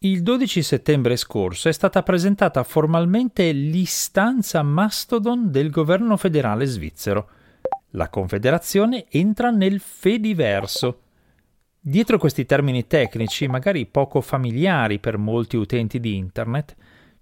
Il 12 settembre scorso è stata presentata formalmente l'istanza Mastodon del governo federale svizzero. La Confederazione entra nel Fediverso. Dietro questi termini tecnici, magari poco familiari per molti utenti di Internet,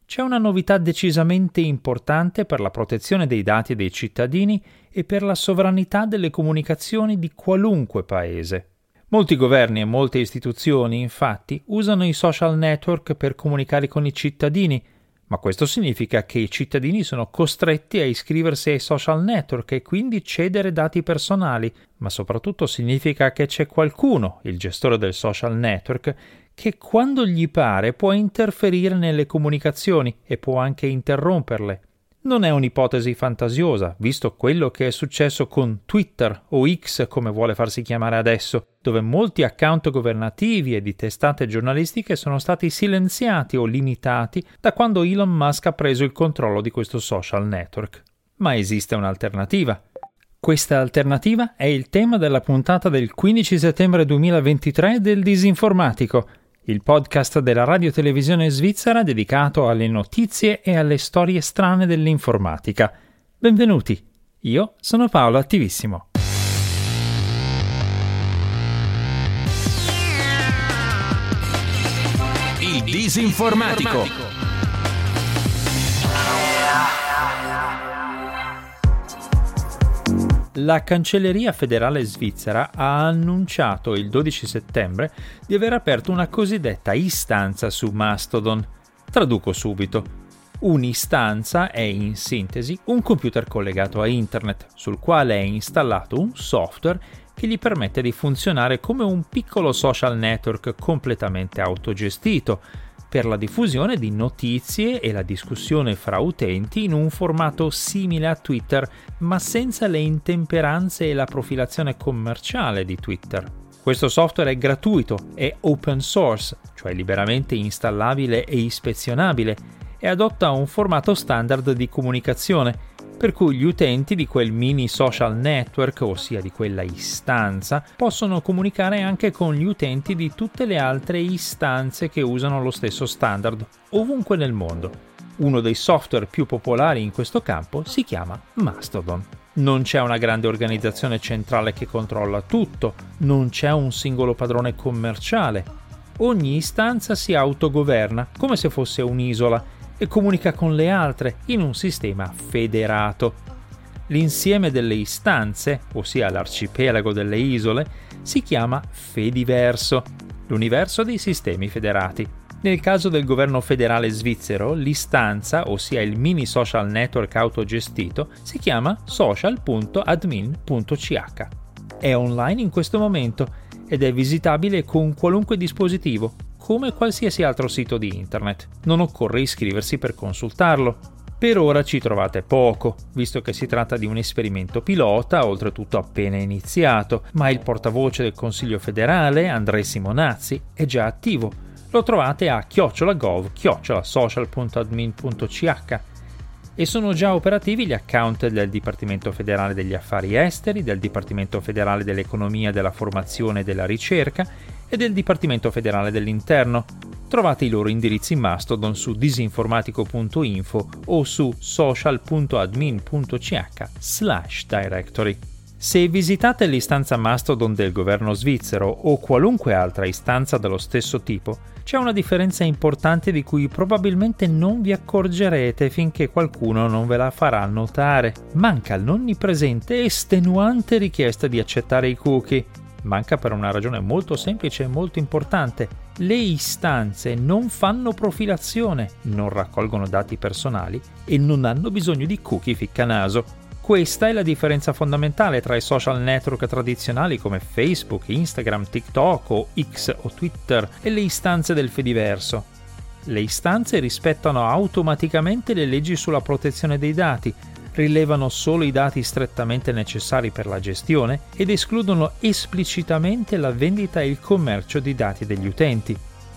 c'è una novità decisamente importante per la protezione dei dati dei cittadini e per la sovranità delle comunicazioni di qualunque paese. Molti governi e molte istituzioni, infatti, usano i social network per comunicare con i cittadini, ma questo significa che i cittadini sono costretti a iscriversi ai social network e quindi cedere dati personali, ma soprattutto significa che c'è qualcuno, il gestore del social network, che quando gli pare può interferire nelle comunicazioni e può anche interromperle. Non è un'ipotesi fantasiosa, visto quello che è successo con Twitter o X come vuole farsi chiamare adesso, dove molti account governativi e di testate giornalistiche sono stati silenziati o limitati da quando Elon Musk ha preso il controllo di questo social network. Ma esiste un'alternativa. Questa alternativa è il tema della puntata del 15 settembre 2023 del Disinformatico, il podcast della radio televisione svizzera dedicato alle notizie e alle storie strane dell'informatica. Benvenuti, io sono Paolo Attivissimo. Il Disinformatico. La Cancelleria federale svizzera ha annunciato il 12 settembre di aver aperto una cosiddetta istanza su Mastodon. Traduco subito. Un'istanza è in sintesi un computer collegato a internet sul quale è installato un software che gli permette di funzionare come un piccolo social network completamente autogestito per la diffusione di notizie e la discussione fra utenti in un formato simile a Twitter, ma senza le intemperanze e la profilazione commerciale di Twitter. Questo software è gratuito, è open source, cioè liberamente installabile e ispezionabile, e adotta un formato standard di comunicazione, per cui gli utenti di quel mini social network, ossia di quella istanza, possono comunicare anche con gli utenti di tutte le altre istanze che usano lo stesso standard, ovunque nel mondo. Uno dei software più popolari in questo campo si chiama Mastodon. Non c'è una grande organizzazione centrale che controlla tutto, non c'è un singolo padrone commerciale. Ogni istanza si autogoverna come se fosse un'isola e comunica con le altre in un sistema federato. L'insieme delle istanze, ossia l'arcipelago delle isole, si chiama Fediverso, l'universo dei sistemi federati. Nel caso del governo federale svizzero, l'istanza, ossia il mini social network autogestito, si chiama social.admin.ch. È online in questo momento ed è visitabile con qualunque dispositivo, come qualsiasi altro sito di internet. Non occorre iscriversi per consultarlo. Per ora ci trovate poco, visto che si tratta di un esperimento pilota, oltretutto appena iniziato, ma il portavoce del Consiglio federale, Andrei Simonazzi, è già attivo. Lo trovate a chiocciolagov.social.admin.ch e sono già operativi gli account del Dipartimento federale degli affari esteri, del Dipartimento federale dell'economia, della formazione e della ricerca e del Dipartimento federale dell'interno. Trovate i loro indirizzi in Mastodon su disinformatico.info o su social.admin.ch slash directory. Se visitate l'istanza Mastodon del governo svizzero o qualunque altra istanza dello stesso tipo, c'è una differenza importante di cui probabilmente non vi accorgerete finché qualcuno non ve la farà notare. Manca all'onnipresente estenuante richiesta di accettare i cookie. Manca per una ragione molto semplice e molto importante. Le istanze non fanno profilazione, non raccolgono dati personali e non hanno bisogno di cookie ficcanaso. Questa è la differenza fondamentale tra i social network tradizionali come Facebook, Instagram, TikTok o X o Twitter e le istanze del Fediverso. Le istanze rispettano automaticamente le leggi sulla protezione dei dati, rilevano solo i dati strettamente necessari per la gestione ed escludono esplicitamente la vendita e il commercio di dati degli utenti.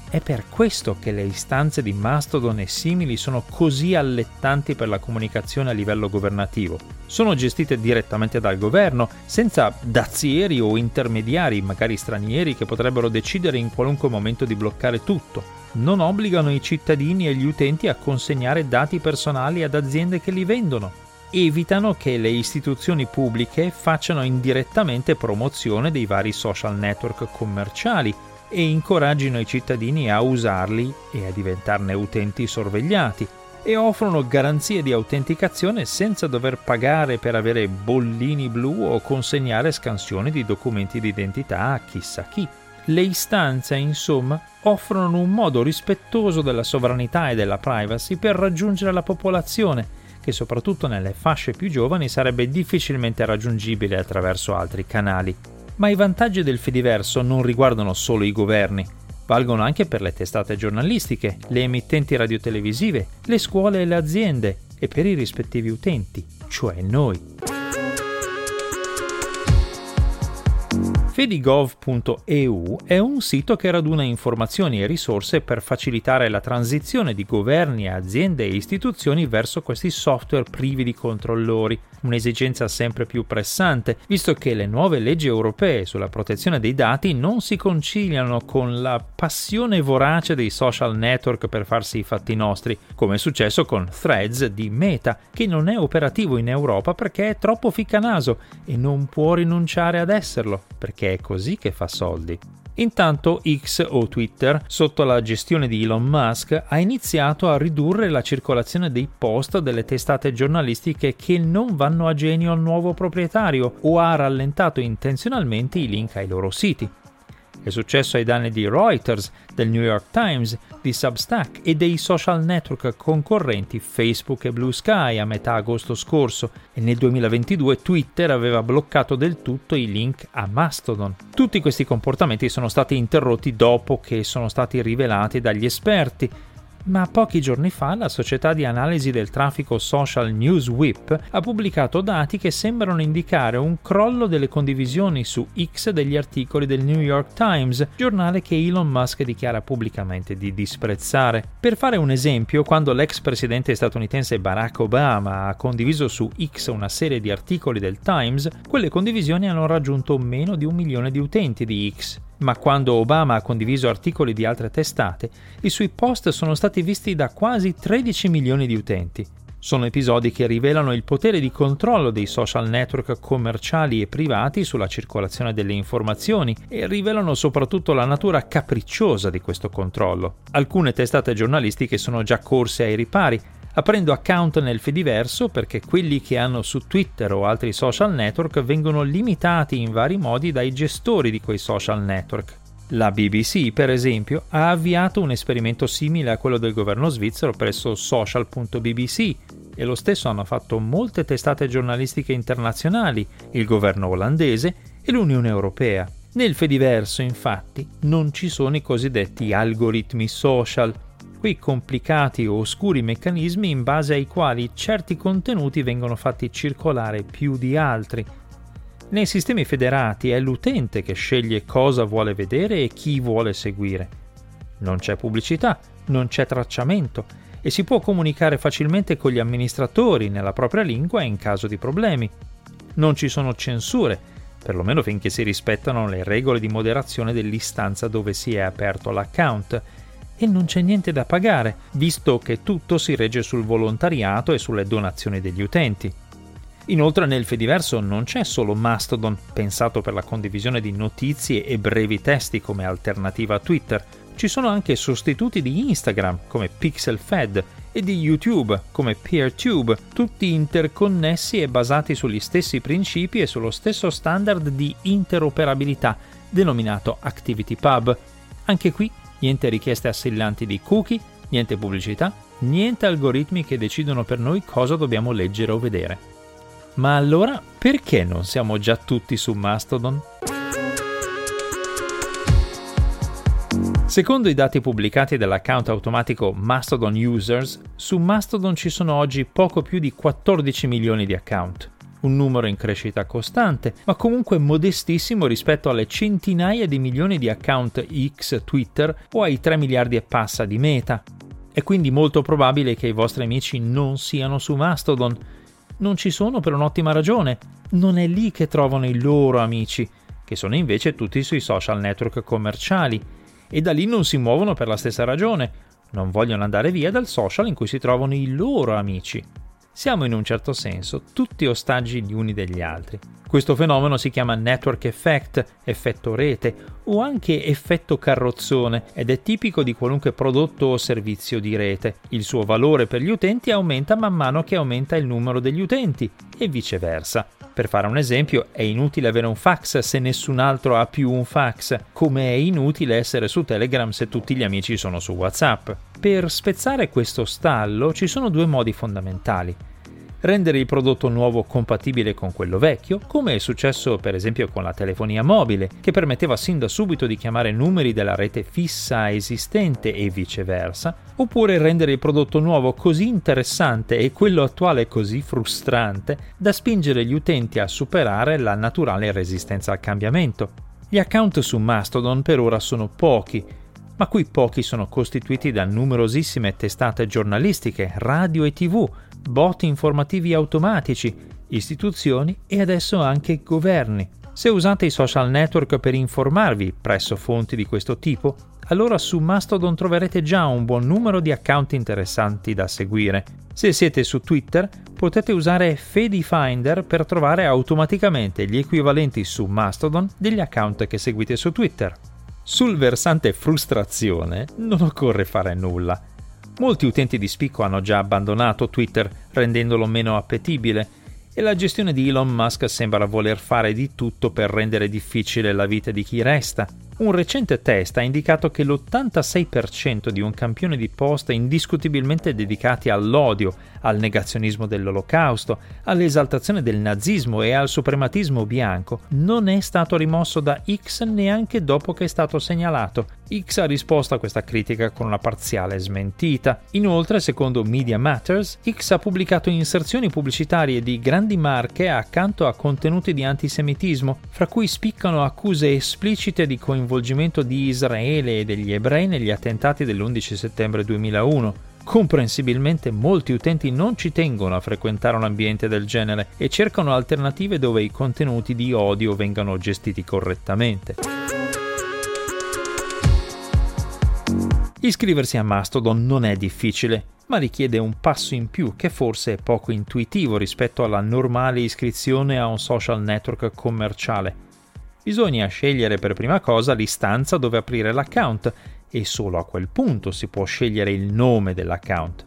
È per questo che le istanze di Mastodon e simili sono così allettanti per la comunicazione a livello governativo. Sono gestite direttamente dal governo, senza dazieri o intermediari, magari stranieri, che potrebbero decidere in qualunque momento di bloccare tutto. non obbligano i cittadini e gli utenti a consegnare dati personali ad aziende che li vendono, evitano che le istituzioni pubbliche facciano indirettamente promozione dei vari social network commerciali e incoraggino i cittadini a usarli e a diventarne utenti sorvegliati e offrono garanzie di autenticazione senza dover pagare per avere bollini blu o consegnare scansioni di documenti di identità a chissà chi. Le istanze, insomma, offrono un modo rispettoso della sovranità e della privacy per raggiungere la popolazione, che soprattutto nelle fasce più giovani sarebbe difficilmente raggiungibile attraverso altri canali. Ma i vantaggi del Fediverso non riguardano solo i governi, valgono anche per le testate giornalistiche, le emittenti radiotelevisive, le scuole e le aziende e per i rispettivi utenti, cioè noi. Fedigov.eu è un sito che raduna informazioni e risorse per facilitare la transizione di governi, aziende e istituzioni verso questi software privi di controllori, un'esigenza sempre più pressante, visto che le nuove leggi europee sulla protezione dei dati non si conciliano con la passione vorace dei social network per farsi i fatti nostri, come è successo con Threads di Meta, che non è operativo in Europa perché è troppo ficcanaso e non può rinunciare ad esserlo, perché è così che fa soldi. Intanto X o Twitter, sotto la gestione di Elon Musk, ha iniziato a ridurre la circolazione dei post delle testate giornalistiche che non vanno a genio al nuovo proprietario o ha rallentato intenzionalmente i link ai loro siti. È successo ai danni di Reuters, del New York Times, di Substack e dei social network concorrenti Facebook e Blue Sky a metà agosto scorso e nel 2022 Twitter aveva bloccato del tutto i link a Mastodon. Tutti questi comportamenti sono stati interrotti dopo che sono stati rivelati dagli esperti ma pochi giorni fa la società di analisi del traffico social NewsWhip ha pubblicato dati che sembrano indicare un crollo delle condivisioni su X degli articoli del New York Times, giornale che Elon Musk dichiara pubblicamente di disprezzare. Per fare un esempio, quando l'ex presidente statunitense Barack Obama ha condiviso su X una serie di articoli del Times, quelle condivisioni hanno raggiunto meno di un milione di utenti di X ma quando Obama ha condiviso articoli di altre testate, i suoi post sono stati visti da quasi 13 milioni di utenti. Sono episodi che rivelano il potere di controllo dei social network commerciali e privati sulla circolazione delle informazioni e rivelano soprattutto la natura capricciosa di questo controllo. Alcune testate giornalistiche sono già corse ai ripari, aprendo account nel Fediverso perché quelli che hanno su Twitter o altri social network vengono limitati in vari modi dai gestori di quei social network. La BBC, per esempio, ha avviato un esperimento simile a quello del governo svizzero presso social.bbc e lo stesso hanno fatto molte testate giornalistiche internazionali, il governo olandese e l'Unione Europea. Nel Fediverso, infatti, non ci sono i cosiddetti algoritmi social, quei complicati o oscuri meccanismi in base ai quali certi contenuti vengono fatti circolare più di altri. Nei sistemi federati è l'utente che sceglie cosa vuole vedere e chi vuole seguire. Non c'è pubblicità, non c'è tracciamento e si può comunicare facilmente con gli amministratori nella propria lingua in caso di problemi. Non ci sono censure, perlomeno finché si rispettano le regole di moderazione dell'istanza dove si è aperto l'account e non c'è niente da pagare, visto che tutto si regge sul volontariato e sulle donazioni degli utenti. Inoltre nel Fediverso non c'è solo Mastodon, pensato per la condivisione di notizie e brevi testi come alternativa a Twitter, ci sono anche sostituti di Instagram come PixelFed e di YouTube come PeerTube, tutti interconnessi e basati sugli stessi principi e sullo stesso standard di interoperabilità denominato ActivityPub. Anche qui niente richieste assillanti di cookie, niente pubblicità, niente algoritmi che decidono per noi cosa dobbiamo leggere o vedere. Ma allora perché non siamo già tutti su Mastodon? Secondo i dati pubblicati dall'account automatico Mastodon Users, su Mastodon ci sono oggi poco più di 14 milioni di account un numero in crescita costante, ma comunque modestissimo rispetto alle centinaia di milioni di account X Twitter o ai 3 miliardi e passa di Meta. È quindi molto probabile che i vostri amici non siano su Mastodon. Non ci sono per un'ottima ragione. Non è lì che trovano i loro amici, che sono invece tutti sui social network commerciali. e da lì non si muovono per la stessa ragione, non vogliono andare via dal social in cui si trovano i loro amici. Siamo in un certo senso tutti ostaggi gli uni degli altri. Questo fenomeno si chiama network effect, effetto rete o anche effetto carrozzone ed è tipico di qualunque prodotto o servizio di rete. Il suo valore per gli utenti aumenta man mano che aumenta il numero degli utenti e viceversa. Per fare un esempio, è inutile avere un fax se nessun altro ha più un fax, come è inutile essere su Telegram se tutti gli amici sono su WhatsApp. Per spezzare questo stallo ci sono due modi fondamentali rendere il prodotto nuovo compatibile con quello vecchio, come è successo per esempio con la telefonia mobile, che permetteva sin da subito di chiamare numeri della rete fissa esistente e viceversa, oppure rendere il prodotto nuovo così interessante e quello attuale così frustrante da spingere gli utenti a superare la naturale resistenza al cambiamento. Gli account su Mastodon per ora sono pochi, ma quei pochi sono costituiti da numerosissime testate giornalistiche, radio e tv, bot informativi automatici, istituzioni e adesso anche governi. Se usate i social network per informarvi presso fonti di questo tipo, allora su Mastodon troverete già un buon numero di account interessanti da seguire. Se siete su Twitter, potete usare Fedifinder per trovare automaticamente gli equivalenti su Mastodon degli account che seguite su Twitter. Sul versante frustrazione non occorre fare nulla. Molti utenti di spicco hanno già abbandonato Twitter rendendolo meno appetibile e la gestione di Elon Musk sembra voler fare di tutto per rendere difficile la vita di chi resta. Un recente test ha indicato che l'86% di un campione di post indiscutibilmente dedicati all'odio, al negazionismo dell'olocausto, all'esaltazione del nazismo e al suprematismo bianco non è stato rimosso da X neanche dopo che è stato segnalato. X ha risposto a questa critica con una parziale smentita. Inoltre, secondo Media Matters, X ha pubblicato inserzioni pubblicitarie di grandi marche accanto a contenuti di antisemitismo, fra cui spiccano accuse esplicite di coinvolgimento coinvolgimento di Israele e degli ebrei negli attentati dell'11 settembre 2001. Comprensibilmente molti utenti non ci tengono a frequentare un ambiente del genere e cercano alternative dove i contenuti di odio vengano gestiti correttamente. Iscriversi a Mastodon non è difficile, ma richiede un passo in più che forse è poco intuitivo rispetto alla normale iscrizione a un social network commerciale bisogna scegliere per prima cosa l'istanza dove aprire l'account e solo a quel punto si può scegliere il nome dell'account.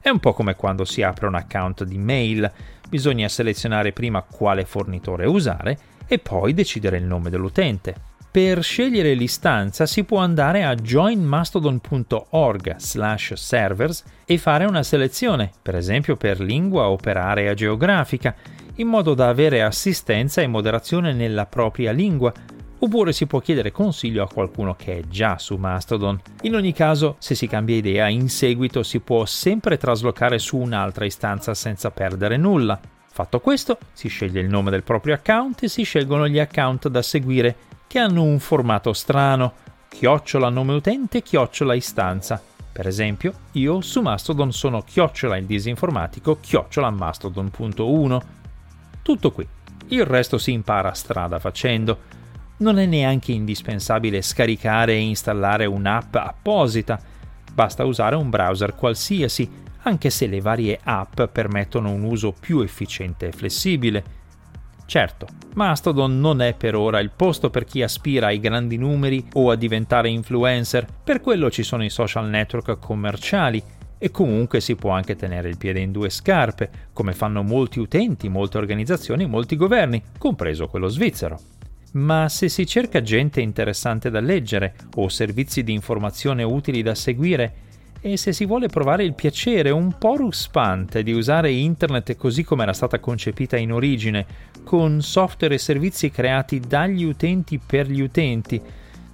È un po' come quando si apre un account di mail, bisogna selezionare prima quale fornitore usare e poi decidere il nome dell'utente. Per scegliere l'istanza si può andare a joinmastodon.org servers e fare una selezione, per esempio per lingua o per area geografica, in modo da avere assistenza e moderazione nella propria lingua, oppure si può chiedere consiglio a qualcuno che è già su Mastodon. In ogni caso, se si cambia idea, in seguito si può sempre traslocare su un'altra istanza senza perdere nulla. Fatto questo, si sceglie il nome del proprio account e si scelgono gli account da seguire, che hanno un formato strano, chiocciola nome utente, chiocciola istanza. Per esempio, io su Mastodon sono chiocciola il disinformatico, chiocciola mastodon.1 tutto qui. Il resto si impara strada facendo. Non è neanche indispensabile scaricare e installare un'app apposita. Basta usare un browser qualsiasi, anche se le varie app permettono un uso più efficiente e flessibile. Certo, Mastodon non è per ora il posto per chi aspira ai grandi numeri o a diventare influencer, per quello ci sono i social network commerciali e comunque si può anche tenere il piede in due scarpe, come fanno molti utenti, molte organizzazioni, molti governi, compreso quello svizzero. Ma se si cerca gente interessante da leggere o servizi di informazione utili da seguire, e se si vuole provare il piacere un po' ruspante di usare internet così come era stata concepita in origine, con software e servizi creati dagli utenti per gli utenti,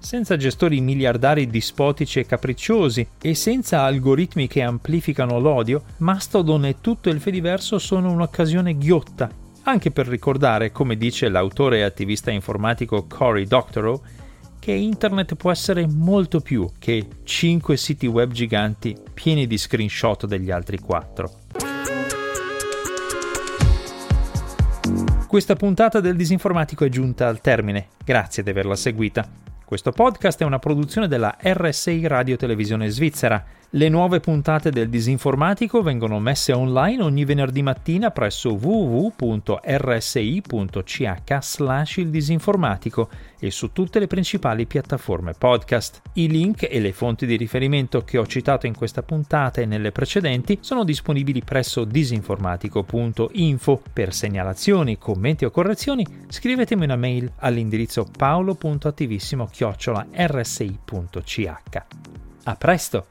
senza gestori miliardari dispotici e capricciosi e senza algoritmi che amplificano l'odio, Mastodon e tutto il Fediverso sono un'occasione ghiotta, anche per ricordare, come dice l'autore e attivista informatico Cory Doctorow, che internet può essere molto più che 5 siti web giganti pieni di screenshot degli altri 4. Questa puntata del disinformatico è giunta al termine, grazie di averla seguita. Questo podcast è una produzione della RSI Radio Televisione Svizzera. Le nuove puntate del Disinformatico vengono messe online ogni venerdì mattina presso www.rsi.ch slash il disinformatico e su tutte le principali piattaforme podcast. I link e le fonti di riferimento che ho citato in questa puntata e nelle precedenti sono disponibili presso disinformatico.info. Per segnalazioni, commenti o correzioni scrivetemi una mail all'indirizzo paolo.attivissimo rsi.ch. A presto!